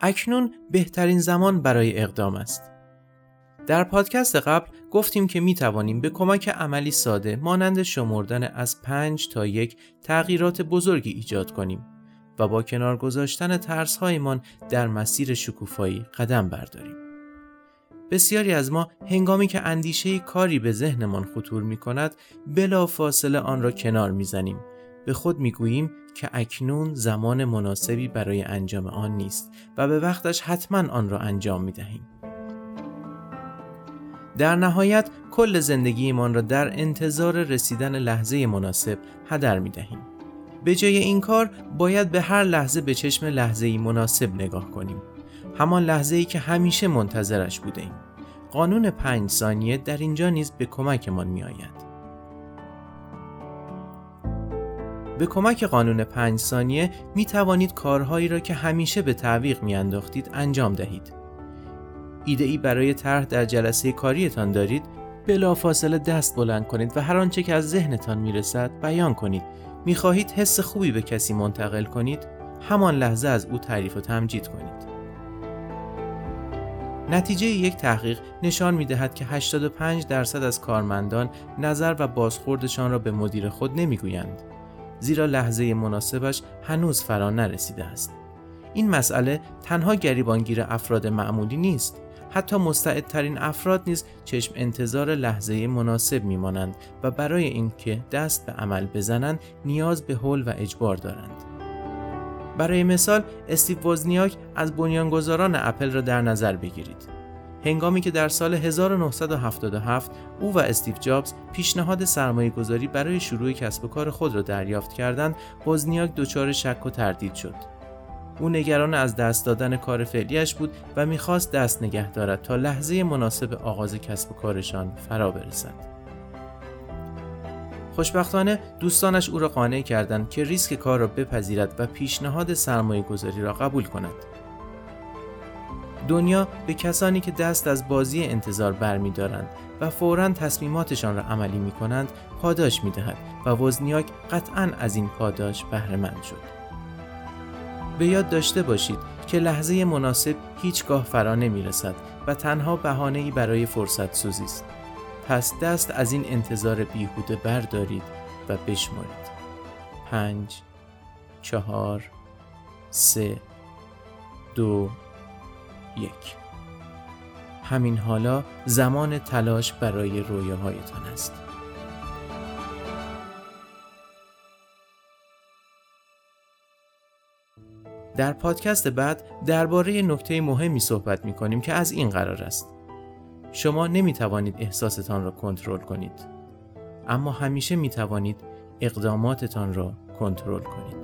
اکنون بهترین زمان برای اقدام است. در پادکست قبل گفتیم که می توانیم به کمک عملی ساده مانند شمردن از پنج تا یک تغییرات بزرگی ایجاد کنیم و با کنار گذاشتن ترسهایمان در مسیر شکوفایی قدم برداریم. بسیاری از ما هنگامی که اندیشه کاری به ذهنمان خطور می کند بلا فاصله آن را کنار می زنیم. به خود می گوییم که اکنون زمان مناسبی برای انجام آن نیست و به وقتش حتما آن را انجام می دهیم. در نهایت کل زندگیمان را در انتظار رسیدن لحظه مناسب هدر می دهیم. به جای این کار باید به هر لحظه به چشم لحظه ای مناسب نگاه کنیم. همان لحظه ای که همیشه منتظرش بوده ایم. قانون پنج ثانیه در اینجا نیز به کمکمان می آید. به کمک قانون پنج ثانیه می توانید کارهایی را که همیشه به تعویق می انداختید انجام دهید. ایده ای برای طرح در جلسه کاریتان دارید. بلافاصله دست بلند کنید و هر آنچه که از ذهنتان می‌رسد بیان کنید. می‌خواهید حس خوبی به کسی منتقل کنید. همان لحظه از او تعریف و تمجید کنید. نتیجه یک تحقیق نشان می دهد که 85 درصد از کارمندان نظر و بازخوردشان را به مدیر خود نمی‌گویند زیرا لحظه مناسبش هنوز فرا نرسیده است. این مسئله تنها گریبانگیر افراد معمولی نیست حتی مستعدترین افراد نیز چشم انتظار لحظه مناسب میمانند و برای اینکه دست به عمل بزنند نیاز به حل و اجبار دارند. برای مثال استیو وزنیاک از بنیانگذاران اپل را در نظر بگیرید. هنگامی که در سال 1977 او و استیو جابز پیشنهاد سرمایه گذاری برای شروع کسب و کار خود را دریافت کردند، وزنیاک دچار شک و تردید شد. او نگران از دست دادن کار فعلیش بود و می‌خواست دست نگه دارد تا لحظه مناسب آغاز کسب و کارشان فرا برسد. خوشبختانه دوستانش او را قانع کردند که ریسک کار را بپذیرد و پیشنهاد سرمایه گذاری را قبول کند. دنیا به کسانی که دست از بازی انتظار برمیدارند و فورا تصمیماتشان را عملی می کنند پاداش می دهد و وزنیاک قطعا از این پاداش بهرهمند شد. به یاد داشته باشید که لحظه مناسب هیچگاه فرا نمی رسد و تنها بهانه ای برای فرصت سوزی است. پس دست از این انتظار بیهوده بردارید و بشمارید. پنج، چهار، سه، دو، یک. همین حالا زمان تلاش برای رویاهایتان است. در پادکست بعد درباره نکته مهمی صحبت می کنیم که از این قرار است. شما نمی توانید احساستان را کنترل کنید. اما همیشه می توانید اقداماتتان را کنترل کنید.